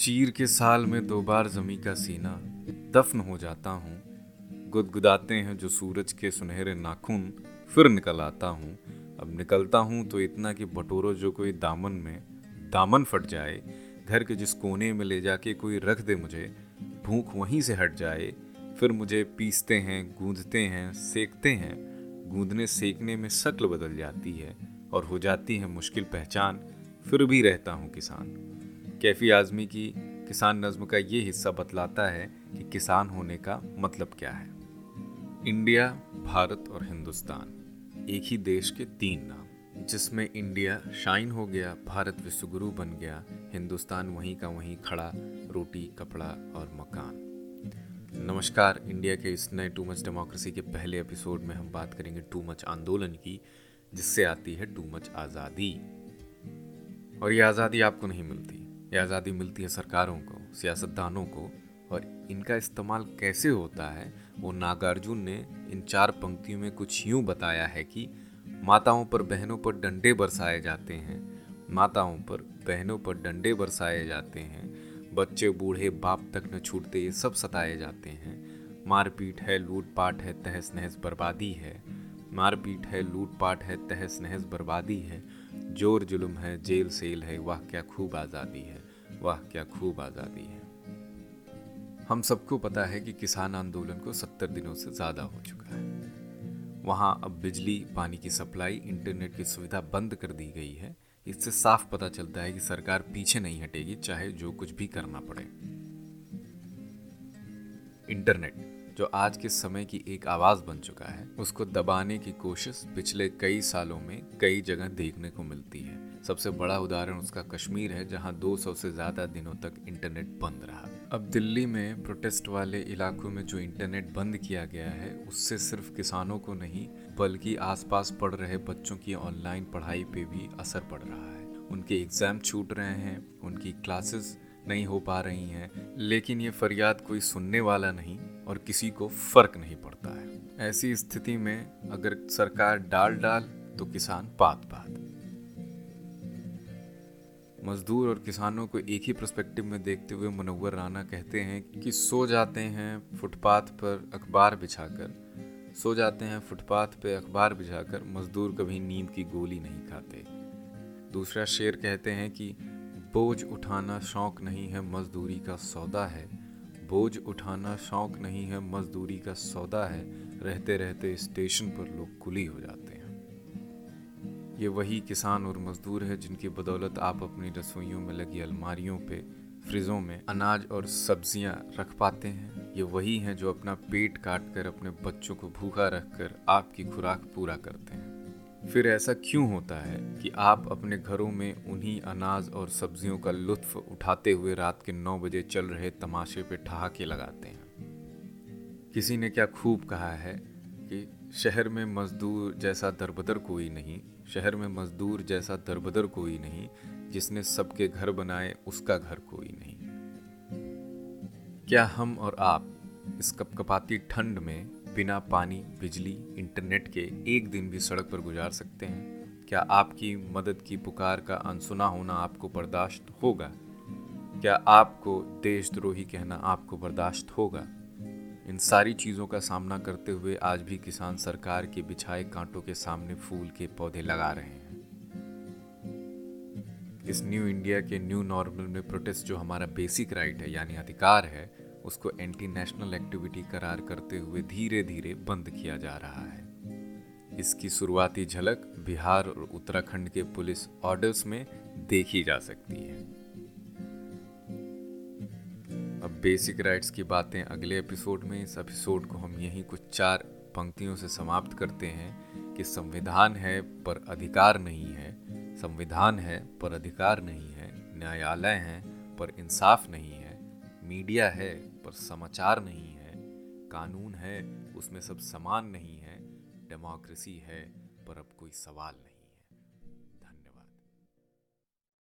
चीर के साल में दो बार जमी का सीना। दफन हो जाता हूँ। गुदगुदाते हैं जो सूरज के सुनहरे नाखून। फिर निकल आता हूँ। अब निकलता हूँ तो इतना कि बटोरो जो कोई दामन में दामन फट जाए। घर के जिस कोने में ले जाके कोई रख दे मुझे। भूख वहीं से हट जाए। फिर मुझे पीसते हैं, गूंदते हैं, सेकते हैं। गूंदने सेकने में शक्ल बदल जाती है और हो जाती है मुश्किल पहचान। फिर भी रहता हूँ किसान। कैफी आजमी की किसान नज्म का ये हिस्सा बतलाता है कि किसान होने का मतलब क्या है। इंडिया, भारत और हिंदुस्तान, एक ही देश के तीन नाम, जिसमें इंडिया शाइन हो गया, भारत विश्वगुरु बन गया, हिंदुस्तान वहीं का वहीं खड़ा, रोटी, कपड़ा और मकान। नमस्कार, इंडिया के इस नए टू मच डेमोक्रेसी के पहले एपिसोड में हम बात करेंगे टू मच आंदोलन की, जिससे आती है टू मच आज़ादी। और ये आज़ादी आपको नहीं मिलती। ये आज़ादी मिलती है सरकारों को, सियासतदानों को, और इनका इस्तेमाल कैसे होता है? वो नागार्जुन ने इन चार पंक्तियों में कुछ यूँ बताया है कि माताओं पर बहनों पर डंडे बरसाए जाते हैं, माताओं पर बहनों पर डंडे बरसाए जाते हैं, बच्चे, बूढ़े, बाप तक न छूटते ये सब सताए जाते हैं। मारपीट है, लूटपाट है तहस नहस बर्बादी है। मारपीट है, लूटपाट है तहस नहस बर्बादी है। ज़ोर जुल्म है, जेल सेल है, वाह क्या खूब आज़ादी है, वाह क्या खूब आज़ादी है। हम सबको पता है कि किसान आंदोलन को सत्तर दिनों से ज़्यादा हो चुका है। वहाँ अब बिजली, पानी की सप्लाई, इंटरनेट की सुविधा बंद कर दी गई है। इससे साफ़ पता चलता है कि सरकार पीछे नहीं हटेगी, चाहे जो कुछ भी करना पड़े। इंटरनेट जो आज के समय की एक आवाज़ बन चुका है, उसको दबाने की कोशिश पिछले कई सालों में कई जगह देखने को मिलती है। सबसे बड़ा उदाहरण उसका कश्मीर है, जहाँ 200 से ज़्यादा दिनों तक इंटरनेट बंद रहा। अब दिल्ली में प्रोटेस्ट वाले इलाकों में जो इंटरनेट बंद किया गया है, उससे सिर्फ़ किसानों को नहीं, बल्कि आसपास पढ़ रहे बच्चों की ऑनलाइन पढ़ाई पे भी असर पड़ रहा है। उनके एग्ज़ाम छूट रहे हैं, उनकी क्लासेस नहीं हो पा रही हैं, लेकिन ये फरियाद कोई सुनने वाला नहीं और किसी को फ़र्क नहीं पड़ता है। ऐसी स्थिति में अगर सरकार डाल डाल तो किसान पात पात। मजदूर और किसानों को एक ही पर्सपेक्टिव में देखते हुए मनोवर राणा कहते हैं कि सो जाते हैं फुटपाथ पर अखबार बिछाकर। सो जाते हैं फुटपाथ पे अखबार बिछाकर, मजदूर कभी नींद की गोली नहीं खाते। दूसरा शेर कहते हैं कि बोझ उठाना शौक नहीं है, मजदूरी का सौदा है। बोझ उठाना शौक नहीं है, मजदूरी का सौदा है। रहते रहते स्टेशन पर लोग कुली हो जाते हैं। ये वही किसान और मजदूर है जिनकी बदौलत आप अपनी रसोइयों में लगी अलमारियों पे, फ्रिजों में अनाज और सब्ज़ियाँ रख पाते हैं। ये वही हैं जो अपना पेट काट कर अपने बच्चों को भूखा रखकर आपकी खुराक पूरा करते हैं। फिर ऐसा क्यों होता है कि आप अपने घरों में उन्हीं अनाज और सब्जियों का लुत्फ उठाते हुए रात के नौ बजे चल रहे तमाशे पे ठहाके लगाते हैं? किसी ने क्या खूब कहा है कि शहर में मजदूर जैसा दरबदर कोई नहीं, शहर में मजदूर जैसा दरबदर कोई नहीं, जिसने सबके घर बनाए उसका घर कोई नहीं। क्या हम और आप इस कपकपाती ठंड में बिना पानी, बिजली, इंटरनेट के एक दिन भी सड़क पर गुजार सकते हैं। क्या आपकी मदद की पुकार का अनसुना होना आपको बर्दाश्त होगा? क्या आपको देशद्रोही कहना आपको बर्दाश्त होगा? इन सारी चीज़ों का सामना करते हुए आज भी किसान सरकार के बिछाए कांटों के सामने फूल के पौधे लगा रहे हैं। इस न्यू इंडिया के न्यू नॉर्मल में प्रोटेस्ट जो हमारा बेसिक राइट है, यानी अधिकार है उसको एंटी नेशनल एक्टिविटी करार करते हुए धीरे धीरे बंद किया जा रहा है। इसकी शुरुआती झलक बिहार और उत्तराखंड के पुलिस ऑर्डर्स में देखी जा सकती है। अब बेसिक राइट्स की बातें अगले एपिसोड में, इस एपिसोड को हम यहीं कुछ चार पंक्तियों से समाप्त करते हैं कि संविधान है पर अधिकार नहीं है, संविधान है पर अधिकार नहीं है, न्यायालय है पर इंसाफ नहीं है। मीडिया है, पर समाचार नहीं है, कानून है, उसमें सब समान नहीं है, डेमोक्रेसी है, पर अब कोई सवाल नहीं।